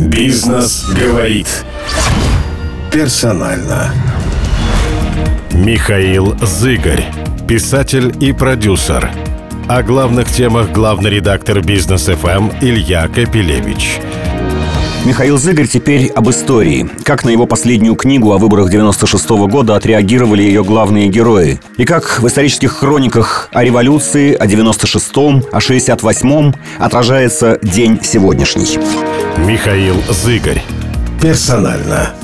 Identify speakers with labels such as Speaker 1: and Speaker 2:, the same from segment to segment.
Speaker 1: Бизнес говорит. Персонально. Михаил Зыгарь. Писатель и продюсер. О главных темах главный редактор Бизнес ФМ Илья Капелевич.
Speaker 2: Михаил Зыгорь теперь об истории. Как на его последнюю книгу о выборах 96 -го года отреагировали ее главные герои. И как в исторических хрониках о революции, о 96-м, о 68-м отражается день сегодняшний.
Speaker 1: Михаил Зыгорь. Персонально.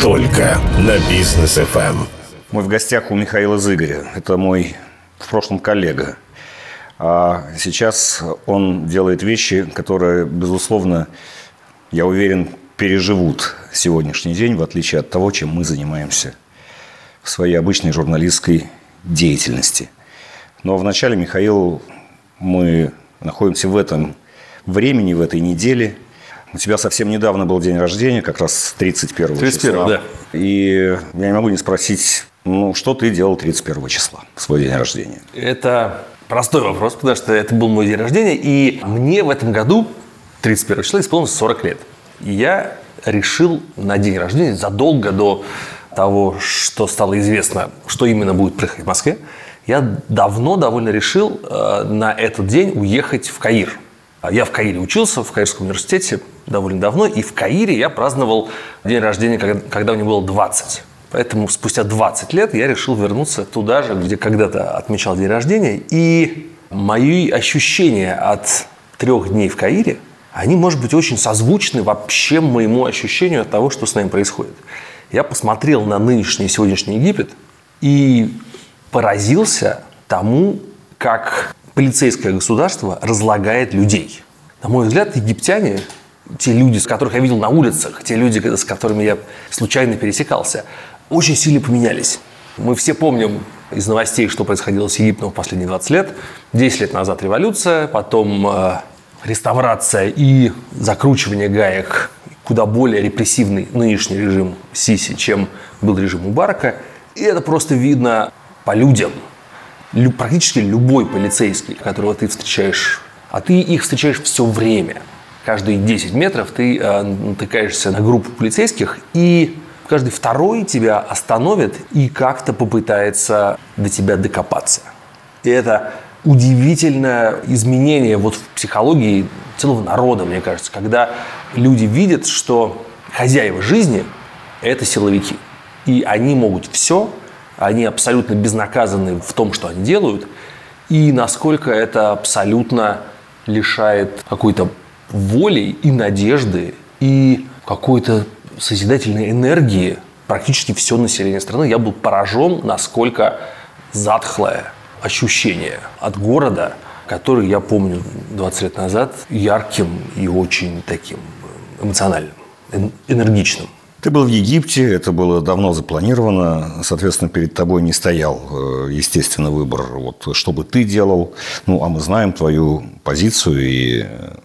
Speaker 1: Только на Бизнес ФМ.
Speaker 2: Мой в гостях у Михаила Зыгоря. Это мой в прошлом коллега. А сейчас он делает вещи, которые, безусловно, я уверен, переживут сегодняшний день, в отличие от того, чем мы занимаемся в своей обычной журналистской деятельности. Но вначале, Михаил, мы находимся в этом времени, в этой неделе. У тебя совсем недавно был день рождения, как раз 31
Speaker 3: 31
Speaker 2: числа.
Speaker 3: да.
Speaker 2: И я не могу не спросить, ну, что ты делал 31 числа, в свой день рождения?
Speaker 3: Это простой вопрос, потому что это был мой день рождения, и мне в этом году 31 числа исполнилось 40 лет. И я решил на день рождения, задолго до того, что стало известно, что именно будет происходить в Москве, я давно довольно решил э, на этот день уехать в Каир. А Я в Каире учился, в Каирском университете довольно давно, и в Каире я праздновал день рождения, когда, мне было 20. Поэтому спустя 20 лет я решил вернуться туда же, где когда-то отмечал день рождения. И мои ощущения от трех дней в Каире – они, может быть, очень созвучны вообще моему ощущению от того, что с нами происходит. Я посмотрел на нынешний сегодняшний Египет и поразился тому, как полицейское государство разлагает людей. На мой взгляд, египтяне, те люди, которых я видел на улицах, те люди, с которыми я случайно пересекался, очень сильно поменялись. Мы все помним из новостей, что происходило с Египтом в последние 20 лет. 10 лет назад революция, потом э, реставрация и закручивание гаек куда более репрессивный нынешний режим Сиси, чем был режим Мубарака. И это просто видно по людям. Лю- практически любой полицейский, которого ты встречаешь, а ты их встречаешь все время. Каждые 10 метров ты э, натыкаешься на группу полицейских, и каждый второй тебя остановит и как-то попытается до тебя докопаться. И это удивительное изменение вот в психологии целого народа, мне кажется, когда люди видят, что хозяева жизни – это силовики. И они могут все, они абсолютно безнаказаны в том, что они делают, и насколько это абсолютно лишает какой-то воли и надежды, и какой-то созидательной энергии практически все население страны. Я был поражен, насколько затхлое ощущение от города, который я помню 20 лет назад ярким и очень таким эмоциональным, энергичным.
Speaker 2: Ты был в Египте, это было давно запланировано, соответственно, перед тобой не стоял, э, естественно, выбор, вот, что бы ты делал. Ну, а мы знаем твою позицию и э,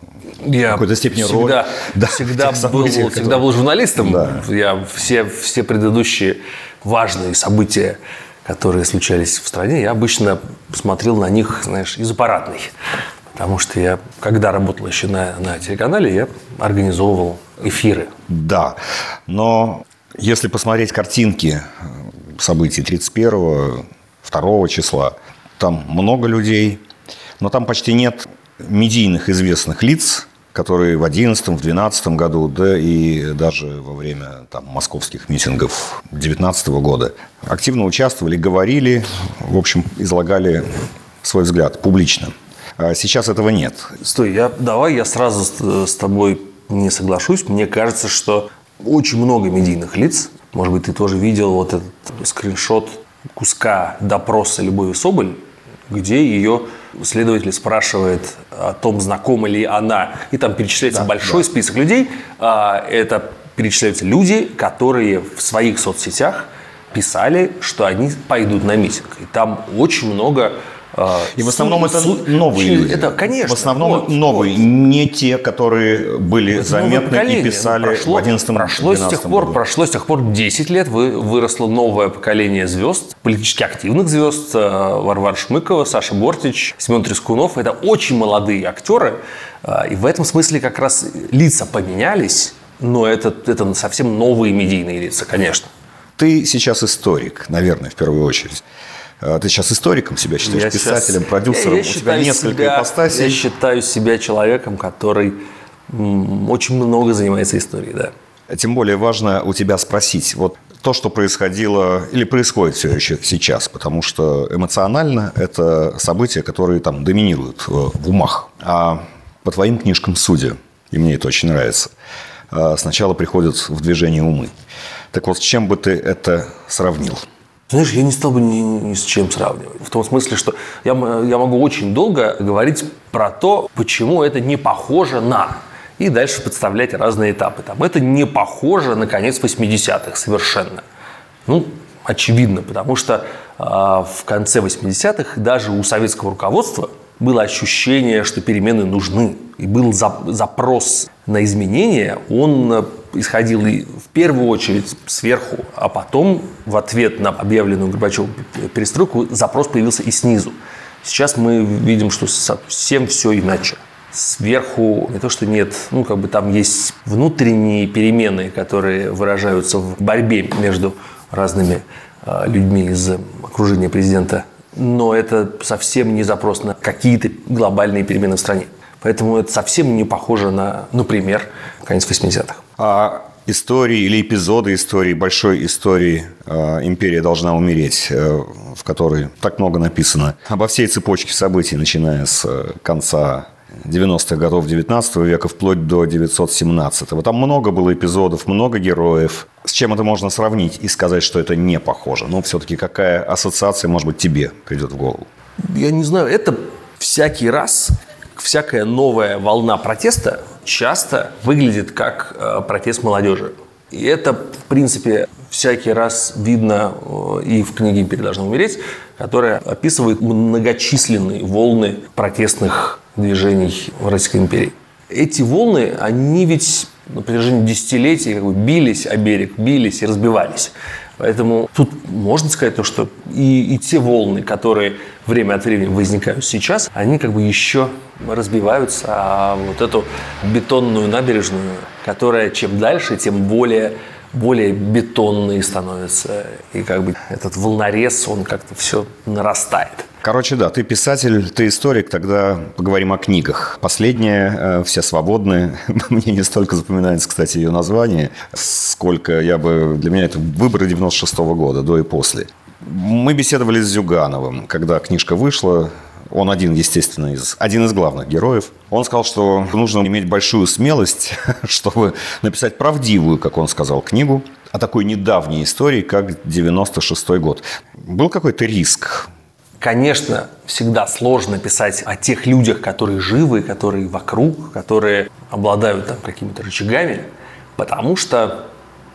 Speaker 3: я
Speaker 2: в какой-то степени
Speaker 3: всегда,
Speaker 2: роль. Да,
Speaker 3: всегда, был, всегда был журналистом.
Speaker 2: Да.
Speaker 3: Я все, все предыдущие важные события, которые случались в стране, я обычно смотрел на них, знаешь, из аппаратной. Потому что я, когда работал еще на, на телеканале, я организовывал эфиры.
Speaker 2: Да, но если посмотреть картинки э, событий 31 2 числа, там много людей, но там почти нет медийных известных лиц, которые в 11 в 12 году, да и даже во время там, московских митингов 19 года активно участвовали, говорили, в общем, излагали свой взгляд публично. А сейчас этого нет.
Speaker 3: Стой, я, давай я сразу с тобой не соглашусь. Мне кажется, что очень много медийных лиц, может быть, ты тоже видел вот этот скриншот куска допроса Любови Соболь, где ее следователь спрашивает о том, знакома ли она. И там перечисляется большой список людей. А, Это перечисляются люди, которые в своих соцсетях писали, что они пойдут на митинг. И там очень много
Speaker 2: И в основном это
Speaker 3: су-
Speaker 2: новые.
Speaker 3: Это, конечно.
Speaker 2: В основном
Speaker 3: вот,
Speaker 2: новые, не те, которые были
Speaker 3: Это
Speaker 2: заметны и писали
Speaker 3: Ну, прошло,
Speaker 2: в 11
Speaker 3: прошло с тех пор,
Speaker 2: году.
Speaker 3: прошло с тех пор 10 лет, вы, выросло новое поколение звезд, политически активных звезд, э, Варвара Шмыкова, Саша Бортич, Семен Трескунов. Это очень молодые актеры, э, и в этом смысле как раз лица поменялись, но это, это совсем новые медийные лица, конечно.
Speaker 2: Ты сейчас историк, наверное, в первую очередь. А, Ты сейчас историком себя считаешь,
Speaker 3: Я
Speaker 2: писателем,
Speaker 3: сейчас-
Speaker 2: продюсером.
Speaker 3: я- я
Speaker 2: У тебя несколько
Speaker 3: себя-
Speaker 2: ипостасей.
Speaker 3: Я считаю себя человеком, который очень много занимается историей, да.
Speaker 2: Тем более важно у тебя спросить, вот то, что происходило или происходит все еще сейчас, потому что эмоционально это события, которые там доминируют э, в умах. А по твоим книжкам судя, и мне это очень нравится, э, сначала приходят в движение умы. Так вот, с чем бы ты это сравнил?
Speaker 3: Знаешь, я не стал бы ни, ни с чем сравнивать. В том смысле, что я, я могу очень долго говорить про то, почему это не похоже на. И дальше подставлять разные этапы. Там, это не похоже на конец 80-х совершенно. Ну, очевидно, потому что а, в конце 80-х даже у советского руководства было ощущение, что перемены нужны. И был за- запрос на изменения, он э, исходил и в первую очередь сверху, а потом в ответ на объявленную Горбачевым перестройку запрос появился и снизу. Сейчас мы видим, что совсем все иначе. Сверху не то, что нет, ну, как бы там есть внутренние перемены, которые выражаются в борьбе между разными э, людьми из окружения президента, но это совсем не запрос на какие-то глобальные перемены в стране. Поэтому это совсем не похоже на, например, конец 80-х.
Speaker 2: А истории или эпизоды истории, большой истории э, «Империя должна умереть», э, в которой так много написано обо всей цепочке событий, начиная с э, конца 90-х годов 19 века вплоть до 917-го. Там много было эпизодов, много героев. С чем это можно сравнить и сказать, что это не похоже? Ну, все-таки какая ассоциация, может быть, тебе придет в голову?
Speaker 3: Я не знаю, это всякий раз, всякая новая волна протеста часто выглядит как э, протест молодежи. И это, в принципе, всякий раз видно э, и в книге «Империя должна умереть», которая описывает многочисленные волны протестных движений в Российской империи. Эти волны, они ведь на протяжении десятилетий как бы бились о берег, бились и разбивались. Поэтому тут можно сказать то, что и, и те волны, которые время от времени возникают сейчас, они как бы еще разбиваются, а вот эту бетонную набережную, которая чем дальше, тем более более бетонные становятся. И как бы этот волнорез, он как-то все нарастает.
Speaker 2: Короче, да, ты писатель, ты историк, тогда поговорим о книгах. Последняя э, «Все свободны». Мне не столько запоминается, кстати, ее название, сколько я бы... Для меня это выборы 96 -го года, до и после. Мы беседовали с Зюгановым, когда книжка вышла. Он один, естественно, из, один из главных героев. Он сказал, что нужно иметь большую смелость, чтобы написать правдивую, как он сказал, книгу о такой недавней истории, как 96 год. Был какой-то риск
Speaker 3: Конечно, всегда сложно писать о тех людях, которые живы, которые вокруг, которые обладают там какими-то рычагами, потому что,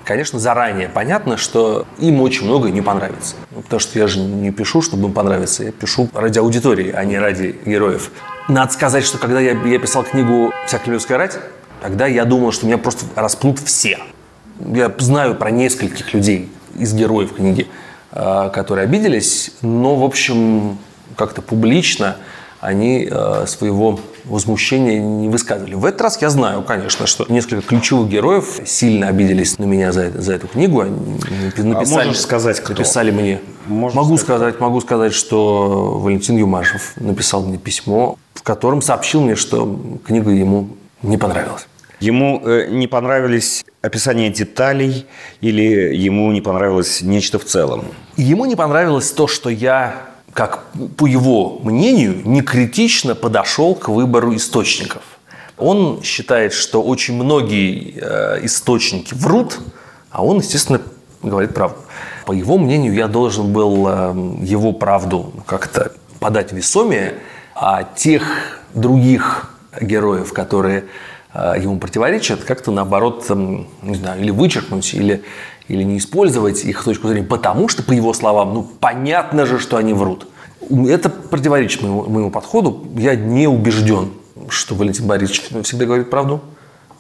Speaker 3: конечно, заранее понятно, что им очень многое не понравится. Ну, потому что я же не пишу, чтобы им понравиться, я пишу ради аудитории, а не ради героев. Надо сказать, что когда я, я писал книгу «Вся Кремлевская рать», тогда я думал, что меня просто расплут все. Я знаю про нескольких людей из героев книги, э, которые обиделись, но, в общем, как-то публично они э, своего возмущения не высказывали. В этот раз я знаю, конечно, что несколько ключевых героев сильно обиделись на меня за, за эту книгу. Они написали,
Speaker 2: А можешь сказать, кто?
Speaker 3: написали мне.
Speaker 2: Можешь
Speaker 3: могу
Speaker 2: сказать,
Speaker 3: сказать, могу сказать, что Валентин Юмашев написал мне письмо, в котором сообщил мне, что книга ему не понравилась.
Speaker 2: Ему э, не понравились описания деталей или ему не понравилось нечто в целом?
Speaker 3: Ему не понравилось то, что я, как по его мнению, не критично подошел к выбору источников. Он считает, что очень многие э, источники врут, а он, естественно, говорит правду. По его мнению, я должен был э, его правду как-то подать весомее, а тех других героев, которые э, ему противоречат, как-то наоборот, эм, не знаю, или вычеркнуть, или, или не использовать их точку зрения, потому что, по его словам, ну, понятно же, что они врут. Это противоречит моему, моему подходу. Я не убежден, что Валентин Борисович всегда говорит правду.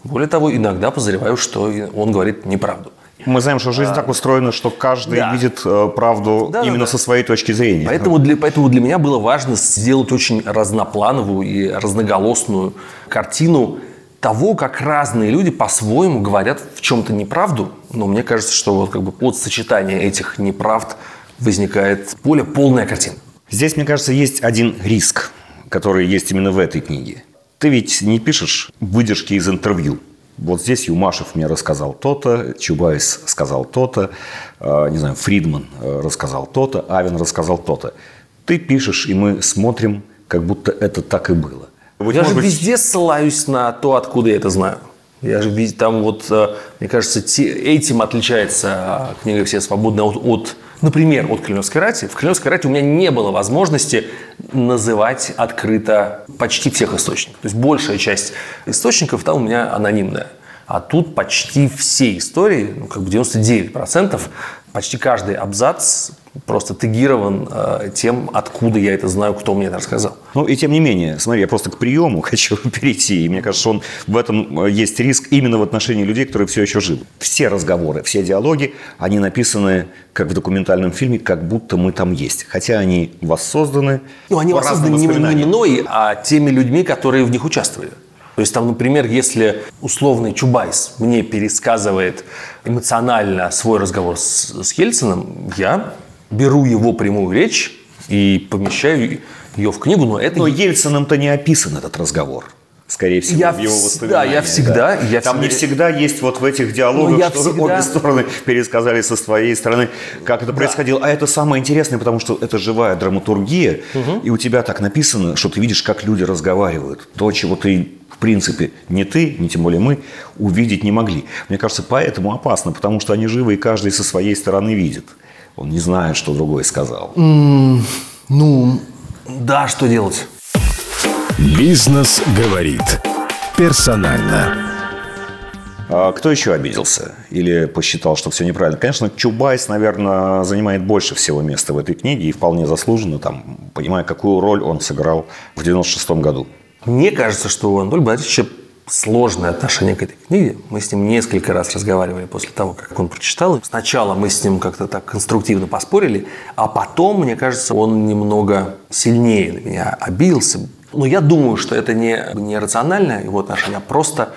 Speaker 3: Более того, иногда подозреваю, что он говорит неправду.
Speaker 2: Мы знаем, что жизнь а, так устроена, что каждый да. видит э, правду да, именно да, со своей точки зрения.
Speaker 3: Поэтому для, поэтому для меня было важно сделать очень разноплановую и разноголосную картину того, как разные люди по-своему говорят в чем-то неправду. Но мне кажется, что вот как бы от сочетания этих неправд возникает более полная картина.
Speaker 2: Здесь, мне кажется, есть один риск, который есть именно в этой книге. Ты ведь не пишешь выдержки из интервью. Вот здесь Юмашев мне рассказал то-то, Чубайс сказал то-то, э, не знаю, Фридман э, рассказал то-то, Авен рассказал то-то. Ты пишешь, и мы смотрим, как будто это так и было.
Speaker 3: Вот, я же быть... везде ссылаюсь на то, откуда я это знаю. Я же там вот, э, мне кажется, этим отличается книга «Все свободны» от, от Например, от Кремлевской рати. В Кремлевской рати у меня не было возможности называть открыто почти всех источников. То есть большая часть источников там у меня анонимная. А тут почти все истории, ну, как бы 99%, почти каждый абзац просто тегирован э, тем, откуда я это знаю, кто мне это рассказал.
Speaker 2: Ну и тем не менее, смотри, я просто к приему хочу перейти. И мне кажется, он, в этом э, есть риск именно в отношении людей, которые все еще живы. Все разговоры, все диалоги, они написаны как в документальном фильме, как будто мы там есть. Хотя они воссозданы.
Speaker 3: Ну, они воссозданы не, не мной, а теми людьми, которые в них участвовали. То есть там, например, если условный Чубайс мне пересказывает эмоционально свой разговор с, с Ельциным, я беру его прямую речь и помещаю ее в книгу, но это...
Speaker 2: Но Ельциным-то не описан этот разговор скорее всего,
Speaker 3: я
Speaker 2: в его
Speaker 3: воспоминаниях. Да, я всегда... Да.
Speaker 2: Я Там всегда... не всегда есть вот в этих диалогах, что всегда... обе стороны пересказали со своей стороны, как это да. происходило. А это самое интересное, потому что это живая драматургия, угу. и у тебя так написано, что ты видишь, как люди разговаривают. То, чего ты в принципе, ни ты, ни тем более мы увидеть не могли. Мне кажется, поэтому опасно, потому что они живы, и каждый со своей стороны видит. Он не знает, что другой сказал.
Speaker 3: Mm, ну, да, что делать?
Speaker 1: Бизнес говорит. Персонально.
Speaker 2: А кто еще обиделся или посчитал, что все неправильно? Конечно, Чубайс, наверное, занимает больше всего места в этой книге и вполне заслуженно, там, понимая, какую роль он сыграл в 96 году.
Speaker 3: Мне кажется, что у Анатолия Борисовича сложное отношение к этой книге. Мы с ним несколько раз разговаривали после того, как он прочитал. Сначала мы с ним как-то так конструктивно поспорили, а потом, мне кажется, он немного сильнее на меня обиделся. Но я думаю, что это не, не рациональное его отношение, а просто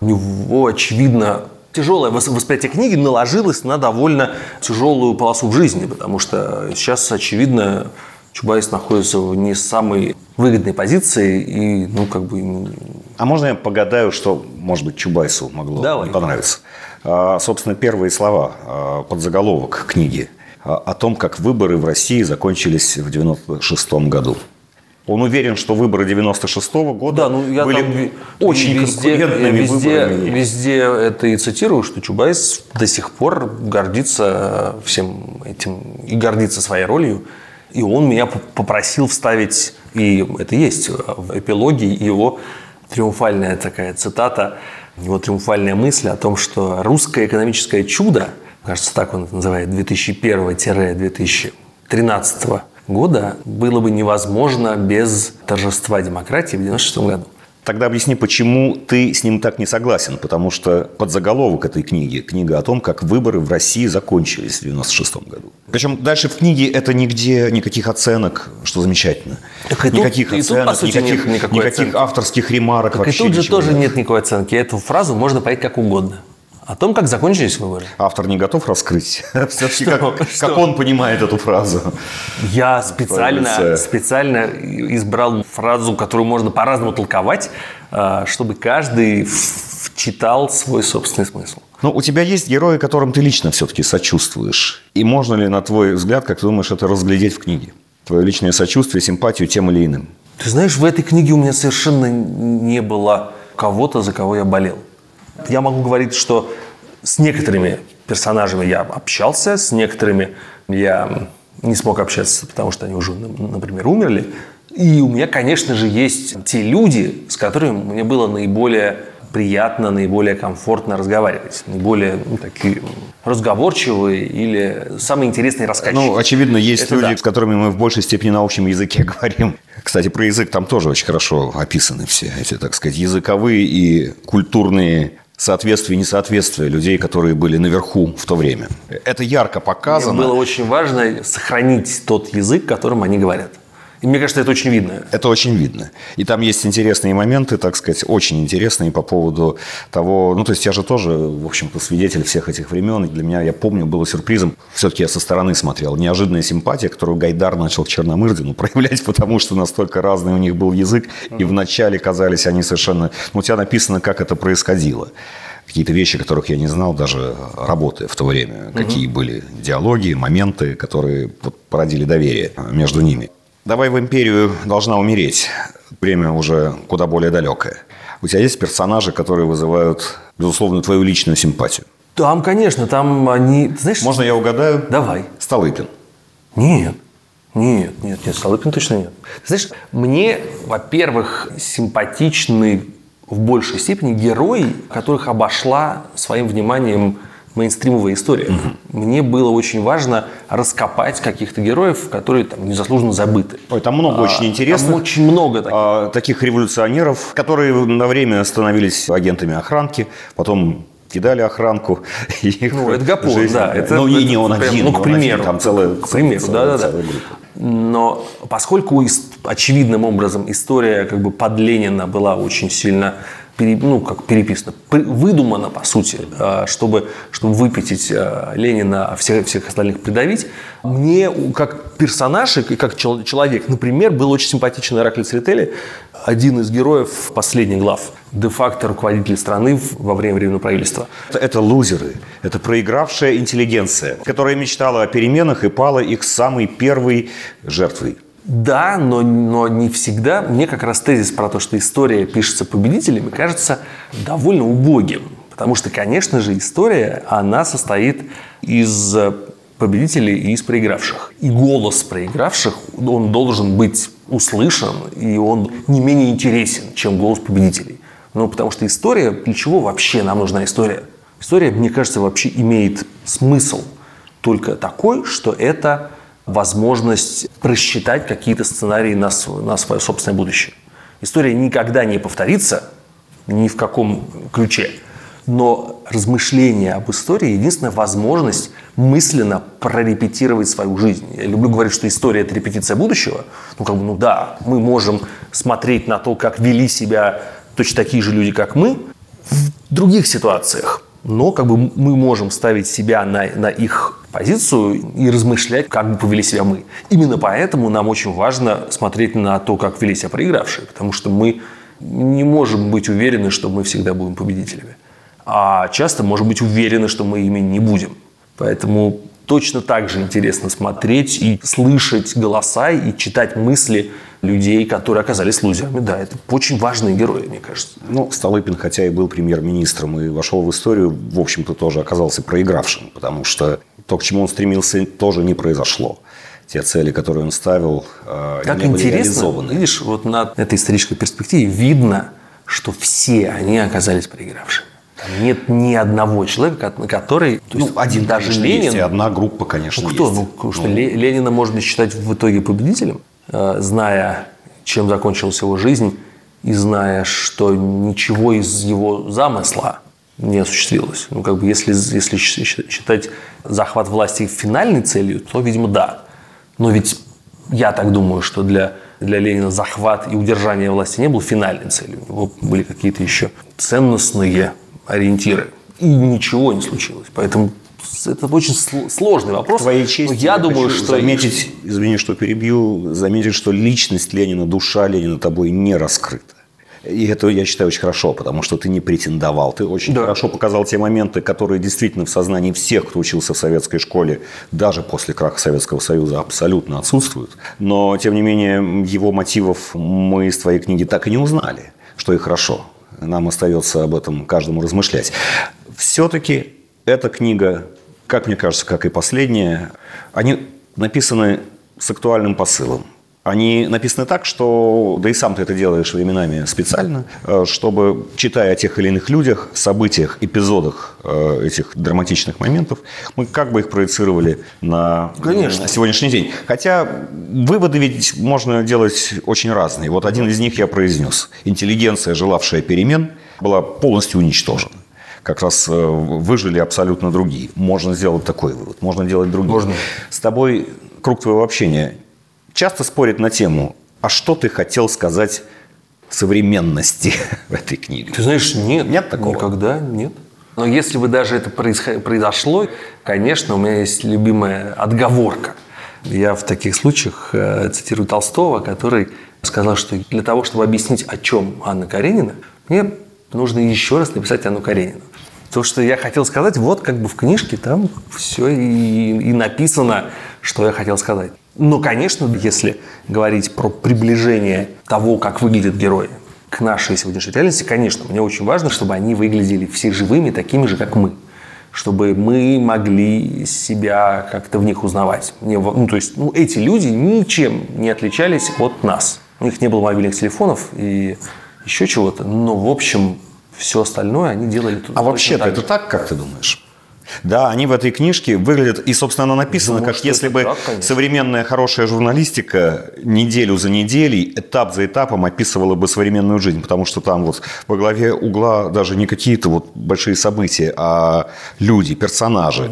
Speaker 3: у него, очевидно, тяжелое восприятие книги наложилось на довольно тяжелую полосу в жизни, потому что сейчас, очевидно, Чубайс находится в не самой выгодной позиции и, ну, как бы...
Speaker 2: А можно я погадаю, что, может быть, Чубайсу могло Давай. понравиться? А, собственно, первые слова а, под заголовок книги о том, как выборы в России закончились в 96 году. Он уверен, что выборы 96 -го года да, ну, я были там очень везде, конкурентными
Speaker 3: везде, выборами. Везде это и цитирую, что Чубайс до сих пор гордится всем этим и гордится своей ролью. И он меня попросил вставить, и это есть в эпилоге его триумфальная такая цитата, его триумфальная мысль о том, что русское экономическое чудо, кажется, так он называет, 2001-2013 года, было бы невозможно без торжества демократии в 1996 году.
Speaker 2: Тогда объясни, почему ты с ним так не согласен. Потому что под заголовок этой книги, книга о том, как выборы в России закончились в 96 году. Причем дальше в книге это нигде никаких оценок, что замечательно.
Speaker 3: Так и никаких тут, оценок,
Speaker 2: и тут, никаких, никаких оценки. авторских ремарок
Speaker 3: так
Speaker 2: вообще
Speaker 3: И тут же тоже нет. нет никакой оценки. Эту фразу можно понять как угодно. О том, как закончились выборы.
Speaker 2: Автор не готов раскрыть, все-таки как, как он понимает эту фразу.
Speaker 3: Я специально, специально избрал фразу, которую можно по-разному толковать, а, чтобы каждый читал свой собственный смысл.
Speaker 2: Ну, у тебя есть герои, которым ты лично все-таки сочувствуешь. И можно ли, на твой взгляд, как ты думаешь, это разглядеть в книге? Твое личное сочувствие, симпатию тем или иным.
Speaker 3: Ты знаешь, в этой книге у меня совершенно не было кого-то, за кого я болел. Я могу говорить, что с некоторыми персонажами я общался, с некоторыми я не смог общаться, потому что они уже, например, умерли. И у меня, конечно же, есть те люди, с которыми мне было наиболее приятно, наиболее комфортно разговаривать. Наиболее ну, такие разговорчивые или самые интересные рассказчики.
Speaker 2: Ну, очевидно, есть
Speaker 3: Это
Speaker 2: люди,
Speaker 3: да.
Speaker 2: с которыми мы в большей степени на общем языке говорим. Кстати, про язык там тоже очень хорошо описаны все эти, так сказать, языковые и культурные соответствия и несоответствия людей, которые были наверху в то время. Это ярко
Speaker 3: Мне
Speaker 2: показано.
Speaker 3: было очень важно сохранить тот язык, которым они говорят. И мне кажется, это очень видно.
Speaker 2: Это очень видно. И там есть интересные моменты, так сказать, очень интересные по поводу того... Ну, то есть я же тоже, в общем-то, свидетель всех этих времен. И для меня, я помню, было сюрпризом. Все-таки я со стороны смотрел. Неожиданная симпатия, которую Гайдар начал к Черномырдину проявлять, потому что настолько разный у них был язык. И вначале казались они совершенно... Ну, у тебя написано, как это происходило. Какие-то вещи, которых я не знал, даже работая в то время. Какие были диалоги, моменты, которые породили доверие между ними. Давай в империю должна умереть. Время уже куда более далекое. У тебя есть персонажи, которые вызывают, безусловно, твою личную симпатию?
Speaker 3: Там, конечно, там они... Знаешь,
Speaker 2: Можно я угадаю?
Speaker 3: Давай.
Speaker 2: Столыпин.
Speaker 3: Нет. Нет, нет, нет, Столыпин точно нет. Знаешь, мне, во-первых, симпатичны в большей степени герои, которых обошла своим вниманием мейнстримовая история. Мне было очень важно раскопать каких-то героев, которые там незаслуженно забыты.
Speaker 2: Ой, там много очень интересных.
Speaker 3: Там очень много таких.
Speaker 2: а, таких революционеров, которые на время становились агентами охранки, потом кидали охранку. и
Speaker 3: Ну, это Гапон,
Speaker 2: жизнь-
Speaker 3: да. Это,
Speaker 2: ну, не, не он
Speaker 3: прям,
Speaker 2: один.
Speaker 3: Ну, к
Speaker 2: он один,
Speaker 3: примеру.
Speaker 2: Там целая,
Speaker 3: К примеру, да-да-да. Но поскольку очевидным образом история как бы под Ленина была очень сильно пере- ну, как переписана, при- выдумана, по сути, э, чтобы, чтобы выпятить э, Ленина, а всех, всех остальных придавить. Мне, как персонаж и как чел- человек, например, был очень симпатичен Ираклий Церетели, один из героев последних глав, де-факто руководитель страны во время временного правительства.
Speaker 2: Это, это лузеры, это проигравшая интеллигенция, которая мечтала о переменах и пала их самой первой жертвой.
Speaker 3: Да, но, но не всегда. Мне как раз тезис про то, что история пишется победителями, кажется довольно убогим. Потому что, конечно же, история, она состоит из победителей и из проигравших. И голос проигравших, он должен быть услышан, и он не менее интересен, чем голос победителей. Ну, потому что история, для чего вообще нам нужна история? История, мне кажется, вообще имеет смысл только такой, что это возможность просчитать какие-то сценарии на, на свое собственное будущее. История никогда не повторится ни в каком ключе. Но размышление об истории – единственная возможность мысленно прорепетировать свою жизнь. Я люблю говорить, что история – это репетиция будущего. Ну, как бы, ну да, мы можем смотреть на то, как вели себя точно такие же люди, как мы, в других ситуациях. Но как бы мы можем ставить себя на, на их позицию и размышлять, как бы повели себя мы. Именно поэтому нам очень важно смотреть на то, как вели себя проигравшие, потому что мы не можем быть уверены, что мы всегда будем победителями. А часто можем быть уверены, что мы ими не будем. Поэтому точно так же интересно смотреть и слышать голоса и читать мысли людей, которые оказались лузерами. Да, это очень важные герои, мне кажется.
Speaker 2: Ну, Столыпин, хотя и был премьер-министром и вошел в историю, в общем-то, тоже оказался проигравшим, потому что то, к чему он стремился, тоже не произошло. Те цели, которые он ставил, э,
Speaker 3: Как
Speaker 2: не были
Speaker 3: интересно,
Speaker 2: реализованы.
Speaker 3: видишь, вот на этой исторической перспективе видно, что все они оказались проигравшими. Там нет ни одного человека, ко- который... То
Speaker 2: Ну,
Speaker 3: есть
Speaker 2: один,
Speaker 3: даже
Speaker 2: конечно,
Speaker 3: Ленин...
Speaker 2: есть, и одна группа, конечно,
Speaker 3: Ну, кто?
Speaker 2: есть.
Speaker 3: Ну, что Ле- Ленина можно считать в итоге победителем, зная, чем закончилась его жизнь, и зная, что ничего из его замысла не осуществилось. Ну, как бы, если, если считать захват власти финальной целью, то, видимо, да. Но ведь я так думаю, что для, для Ленина захват и удержание власти не был финальной целью. У него были какие-то еще ценностные ориентиры. И ничего не случилось. Поэтому это очень сл- сложный вопрос.
Speaker 2: Твоей
Speaker 3: Но
Speaker 2: чести
Speaker 3: я думаю,
Speaker 2: хочу
Speaker 3: что
Speaker 2: заметить, извини, что перебью, заметить, что личность Ленина, душа Ленина тобой не раскрыта. И это, я считаю, очень хорошо, потому что ты не претендовал. Ты очень
Speaker 3: Да.
Speaker 2: хорошо показал те моменты, которые действительно в сознании всех, кто учился в советской школе, даже после краха Советского Союза, абсолютно отсутствуют. Но, тем не менее, его мотивов мы из твоей книги так и не узнали, что и хорошо. Нам остается об этом каждому размышлять. Все-таки эта книга, как мне кажется, как и последняя, они написаны с актуальным посылом. они написаны так, что, да и сам ты это делаешь временами специально, э, чтобы, читая о тех или иных людях, событиях, эпизодах э, этих драматичных моментов, мы как бы их проецировали на
Speaker 3: Конечно.
Speaker 2: сегодняшний день. Хотя выводы ведь можно делать очень разные. Вот один из них я произнес. Интеллигенция, желавшая перемен, была полностью уничтожена как раз э, выжили абсолютно другие. Можно сделать такой вывод, можно делать другие.
Speaker 3: Можно.
Speaker 2: С тобой круг твоего общения часто спорит на тему, а что ты хотел сказать современности в этой книге?
Speaker 3: Ты знаешь, нет.
Speaker 2: Нет такого?
Speaker 3: Никогда нет. Но если бы даже это произошло, конечно, у меня есть любимая отговорка. Я в таких случаях э, цитирую Толстого, который сказал, что для того, чтобы объяснить, о чем Анна Каренина, мне нужно еще раз написать Анну Каренину. То, что я хотел сказать, вот как бы в книжке там все и, и написано, что я хотел сказать. Но, конечно, если говорить про приближение того, как выглядят герои к нашей сегодняшней реальности, конечно, мне очень важно, чтобы они выглядели все живыми, такими же, как мы. Чтобы мы могли себя как-то в них узнавать. Мне, ну, то есть, ну, эти люди ничем не отличались от нас. У них не было мобильных телефонов и еще чего-то. Но, в общем, все остальное они делали тут.
Speaker 2: А вообще-то это так, как ты думаешь? Да, они в этой книжке выглядят, и, собственно, она написана,
Speaker 3: Думаю,
Speaker 2: как если бы
Speaker 3: так, конечно.
Speaker 2: современная хорошая журналистика неделю за неделей, этап за этапом описывала бы современную жизнь, потому что там вот во главе угла даже не какие-то вот большие события, а люди, персонажи.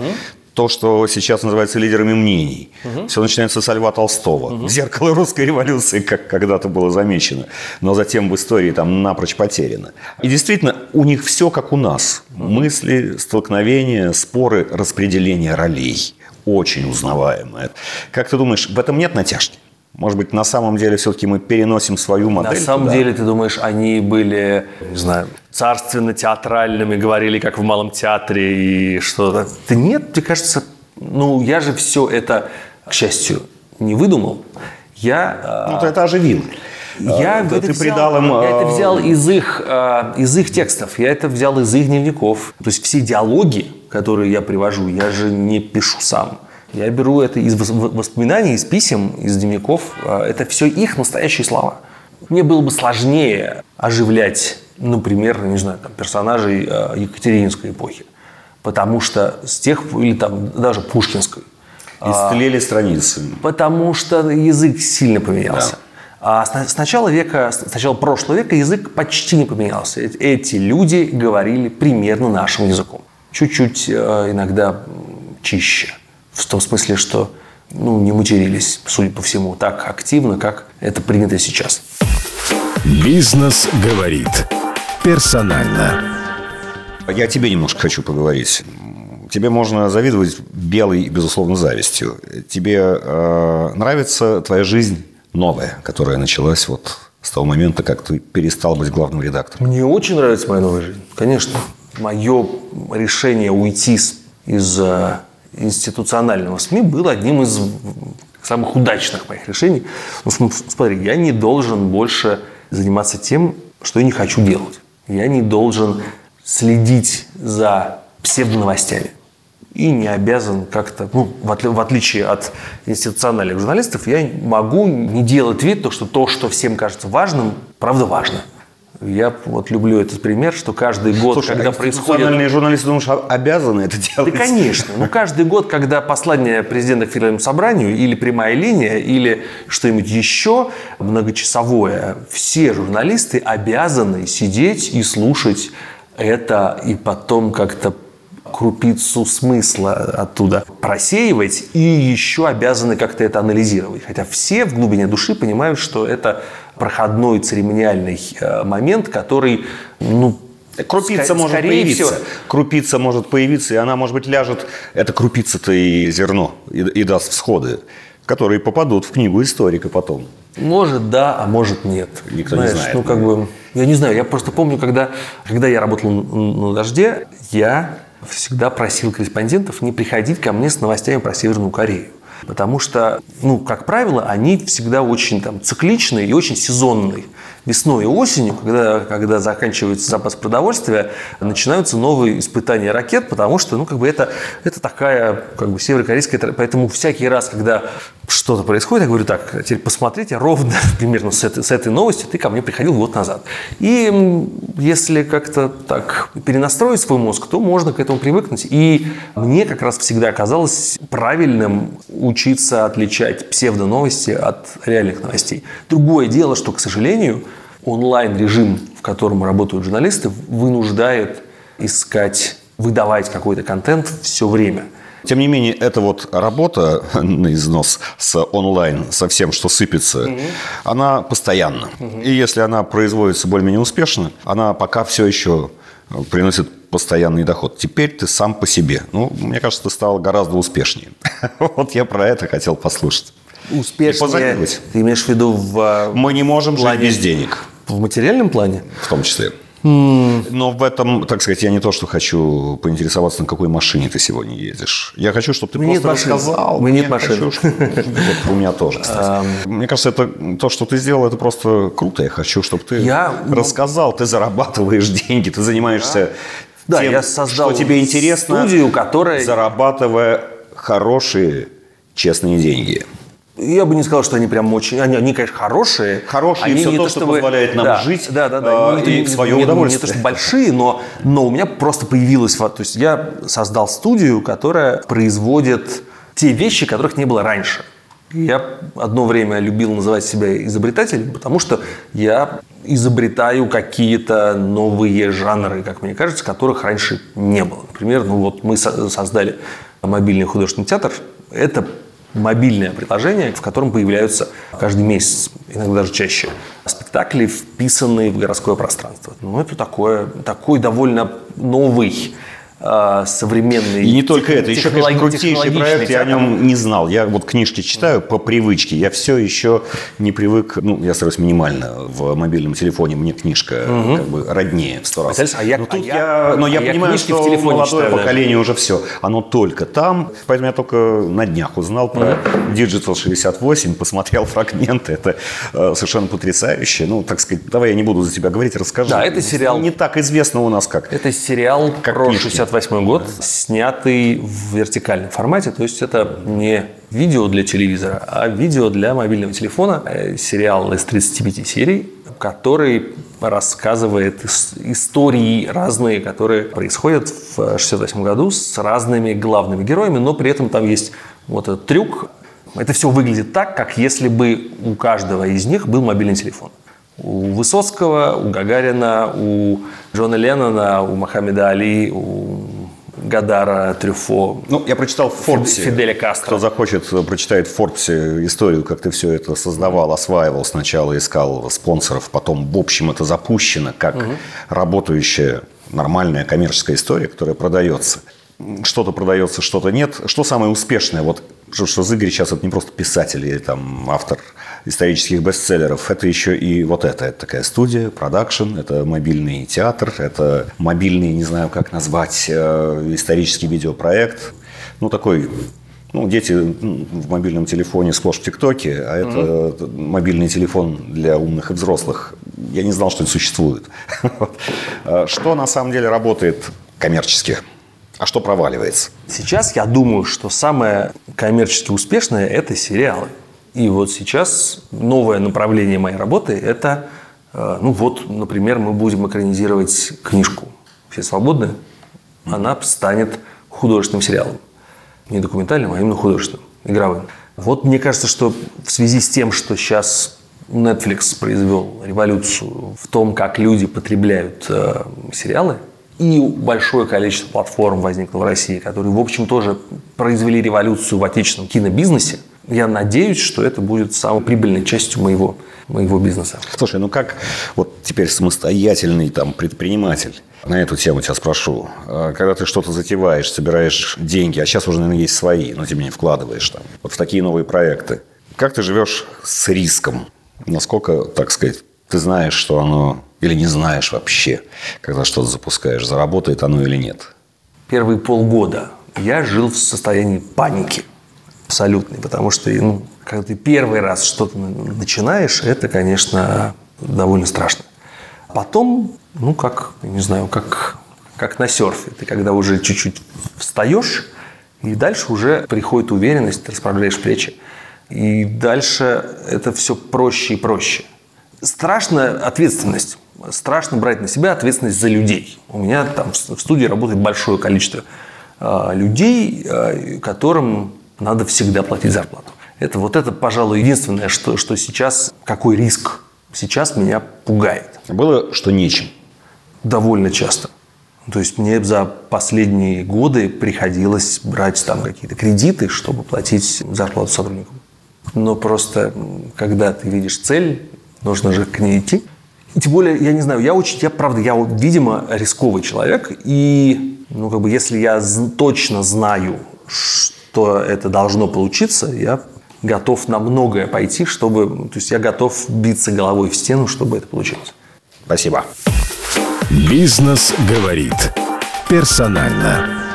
Speaker 2: То, что сейчас называется лидерами мнений. Все начинается со Льва Толстого. Зеркало русской революции, как когда-то было замечено. Но затем в истории там напрочь потеряно. И действительно, у них все как у нас. Мысли, столкновения, споры, распределение ролей. Очень узнаваемое. Как ты думаешь, в этом нет натяжки? Может быть, на самом деле все-таки мы переносим свою модель?
Speaker 3: На самом
Speaker 2: туда?
Speaker 3: деле, ты думаешь, они были, не знаю, царственно-театральными, говорили как в малом театре и что-то. Да нет, мне кажется, ну, я же все это, к счастью, не выдумал. Я,
Speaker 2: Ну, ты это оживил.
Speaker 3: я,
Speaker 2: А,
Speaker 3: это
Speaker 2: ты
Speaker 3: взял,
Speaker 2: придал им...
Speaker 3: я это
Speaker 2: а,
Speaker 3: взял из их, из их текстов, я это взял из их дневников. То есть все диалоги, которые я привожу, я же не пишу сам. Я беру это из вос- воспоминаний, из писем, из дневников. Э, Это все их настоящие слова. Мне было бы сложнее оживлять, например, не знаю, там, персонажей э, Екатерининской эпохи. Потому что с тех, или там даже Пушкинской.
Speaker 2: Истлели страницы.
Speaker 3: Потому что язык сильно поменялся. А с, на- с начала века, с начала прошлого века язык почти не поменялся. Эти, люди говорили примерно нашим языком. Чуть-чуть иногда чище. В том смысле, что ну, не матерились, судя по всему, так активно, как это принято сейчас.
Speaker 1: Бизнес говорит персонально.
Speaker 2: Я тебе немножко хочу поговорить. Тебе можно завидовать белой, безусловно, завистью. Тебе э, нравится твоя жизнь новая, которая началась вот с того момента, как ты перестал быть главным редактором.
Speaker 3: Мне очень нравится моя новая жизнь, конечно. Мое решение уйти из э, институционального СМИ было одним из самых удачных моих решений. Ну, см- смотри, я не должен больше заниматься тем, что я не хочу делать. Я не должен следить за псевдоновостями. И не обязан как-то, ну, в, отли- в отличие от институциональных журналистов, я могу не делать вид, то, что то, что всем кажется важным, правда важно. Я вот люблю этот пример, что каждый год,
Speaker 2: Слушай,
Speaker 3: когда
Speaker 2: а
Speaker 3: происходит...
Speaker 2: институциональные журналисты, думаешь, а- обязаны это
Speaker 3: Да,
Speaker 2: делать?
Speaker 3: конечно. Ну, каждый год, когда послание президента к Федеральному собранию или прямая линия, или что-нибудь еще многочасовое, все журналисты обязаны сидеть и слушать это, и потом как-то крупицу смысла оттуда просеивать, и еще обязаны как-то это анализировать. Хотя все в глубине души понимают, что это проходной церемониальный э, момент, который, ну,
Speaker 2: Крупица
Speaker 3: ска-
Speaker 2: может появиться.
Speaker 3: всего,
Speaker 2: Крупица может появиться, и она, может быть, ляжет. Это крупица-то и зерно, и, и даст всходы, которые попадут в книгу историка потом.
Speaker 3: Может, да, а может, нет.
Speaker 2: Никто не знает,
Speaker 3: Ну, как бы, я не знаю, я просто помню, когда, когда я работал на «Дожде», я всегда просил корреспондентов не приходить ко мне с новостями про Северную Корею. Потому что, ну, как правило, они всегда очень там цикличные и очень сезонные. весной и осенью, когда, когда заканчивается запас продовольствия, начинаются новые испытания ракет, потому что, ну, как бы это, это такая, как бы, северокорейская... Поэтому всякий раз, когда что-то происходит, я говорю, так, теперь посмотрите, ровно примерно с этой, с этой новостью ты ко мне приходил год назад. И если как-то так перенастроить свой мозг, то можно к этому привыкнуть. И мне как раз всегда казалось правильным учиться отличать псевдоновости от реальных новостей. Другое дело, что, к сожалению, онлайн-режим, в котором работают журналисты, вынуждает искать, выдавать какой-то контент все время –
Speaker 2: тем не менее, эта вот работа на износ с онлайн, со всем, что сыпется, угу. она постоянна. Угу. И если она производится более-менее успешно, она пока все еще приносит постоянный доход. Теперь ты сам по себе. Ну, мне кажется, ты стал гораздо успешнее. Вот я про это хотел послушать.
Speaker 3: Успешнее? Ты имеешь в виду в
Speaker 2: а, Мы не можем жить без денег.
Speaker 3: В материальном плане?
Speaker 2: В том числе. Но в этом, так сказать, я не то, что хочу поинтересоваться, на какой машине ты сегодня ездишь. Я хочу, чтобы ты Мне просто рассказал.
Speaker 3: Мне нет машины.
Speaker 2: у меня тоже, кстати. Мне кажется, это то, что ты сделал, это просто круто. Я хочу, чтобы ты рассказал. Ты зарабатываешь деньги, ты занимаешься
Speaker 3: да, тем, я создал
Speaker 2: что тебе интересно,
Speaker 3: студию, которая...
Speaker 2: зарабатывая хорошие, честные деньги.
Speaker 3: Я бы не сказал, что они прям очень... Они, они конечно, хорошие.
Speaker 2: Хорошие,
Speaker 3: они
Speaker 2: все не то, что чтобы... позволяет нам
Speaker 3: да,
Speaker 2: жить
Speaker 3: да, да, да.
Speaker 2: Э, и в свое не, удовольствие.
Speaker 3: Не, то, что большие, но, но у меня просто появилось... То есть я создал студию, которая производит те вещи, которых не было раньше. Я одно время любил называть себя изобретателем, потому что я изобретаю какие-то новые жанры, как мне кажется, которых раньше не было. Например, ну вот мы создали мобильный художественный театр. Это мобильное приложение, в котором появляются каждый месяц, иногда даже чаще, спектакли, вписанные в городское пространство. Ну, это такое, такой довольно новый а, современный.
Speaker 2: И не только это, еще, конечно, крутейший проект, я о нем не знал. Я вот книжки читаю по привычке, я все еще не привык, ну, я стараюсь минимально, в мобильном телефоне мне книжка угу. как бы роднее в сто раз.
Speaker 3: А я, но
Speaker 2: тут а я, я, но я а понимаю, что в телефоне молодое читаю, поколение даже. уже все, оно только там, поэтому я только на днях узнал про угу. Digital 68, посмотрел фрагменты, это э, совершенно потрясающе. Ну, так сказать, давай я не буду за тебя говорить, расскажи.
Speaker 3: Да, это сериал.
Speaker 2: Не так известно у нас как.
Speaker 3: Это сериал как про 68 68 год, снятый в вертикальном формате, то есть это не видео для телевизора, а видео для мобильного телефона, э, сериал из 35 серий, который рассказывает истории разные, которые происходят в 1968 году с разными главными героями, но при этом там есть вот этот трюк. Это все выглядит так, как если бы у каждого из них был мобильный телефон. У Высоцкого, у Гагарина, у Джона Леннона, у Мохаммеда Али, у Гадара, Трюфо.
Speaker 2: Ну, я прочитал в Форбсе.
Speaker 3: Фиделя Кастро.
Speaker 2: Кто захочет, прочитает в Форбсе историю, как ты все это создавал, осваивал. Сначала искал спонсоров, потом, в общем, это запущено как угу. работающая нормальная коммерческая история, которая продается. Что-то продается, что-то нет. Что самое успешное? Вот что, что Зыгорь сейчас это не просто писатель или там автор исторических бестселлеров. Это еще и вот это. Это такая студия, продакшн, это мобильный театр, это мобильный, не знаю, как назвать, э, исторический видеопроект. Ну, такой ну, дети в мобильном телефоне сплошь в ТикТоке, а это mm-hmm. мобильный телефон для умных и взрослых. Я не знал, что это существует. Э, что на самом деле работает коммерчески? А что проваливается?
Speaker 3: Сейчас я думаю, что самое коммерчески успешное – это сериалы. И вот сейчас новое направление моей работы – это, э, ну вот, например, мы будем экранизировать книжку «Все свободны». Она станет художественным сериалом. Не документальным, а именно художественным, игровым. Вот мне кажется, что в связи с тем, что сейчас Netflix произвел революцию в том, как люди потребляют э, сериалы, и большое количество платформ возникло в России, которые, в общем, тоже произвели революцию в отечественном кинобизнесе – я надеюсь, что это будет самой прибыльной частью моего, моего бизнеса.
Speaker 2: Слушай, ну как вот теперь самостоятельный там предприниматель, на эту тему тебя спрошу. А когда ты что-то затеваешь, собираешь деньги, а сейчас уже, наверное, есть свои, но тем не менее вкладываешь там, вот в такие новые проекты. Как ты живешь с риском? Насколько, так сказать, ты знаешь, что оно, или не знаешь вообще, когда что-то запускаешь, заработает оно или нет?
Speaker 3: Первые полгода я жил в состоянии паники – абсолютный, потому что ну, когда ты первый раз что-то начинаешь, это, конечно, довольно страшно. Потом, ну, как, не знаю, как, как на серфе. Ты когда уже чуть-чуть встаешь, и дальше уже приходит уверенность, ты расправляешь плечи. И дальше это все проще и проще. Страшная ответственность. Страшно брать на себя ответственность за людей. У меня там в студии работает большое количество э, людей, э, которым надо всегда платить зарплату. Это вот это, пожалуй, единственное, что, что сейчас, какой риск сейчас меня пугает.
Speaker 2: Было, что нечем?
Speaker 3: Довольно часто. То есть мне за последние годы приходилось брать там какие-то кредиты, чтобы платить зарплату сотрудникам. Но просто, когда ты видишь цель, нужно же к ней идти. И тем более, я не знаю, я очень, я правда, я, видимо, рисковый человек. И, ну, как бы, если я точно знаю, что это должно получиться, я готов на многое пойти, чтобы... То есть я готов биться головой в стену, чтобы это получилось.
Speaker 2: Спасибо.
Speaker 1: Бизнес говорит. Персонально.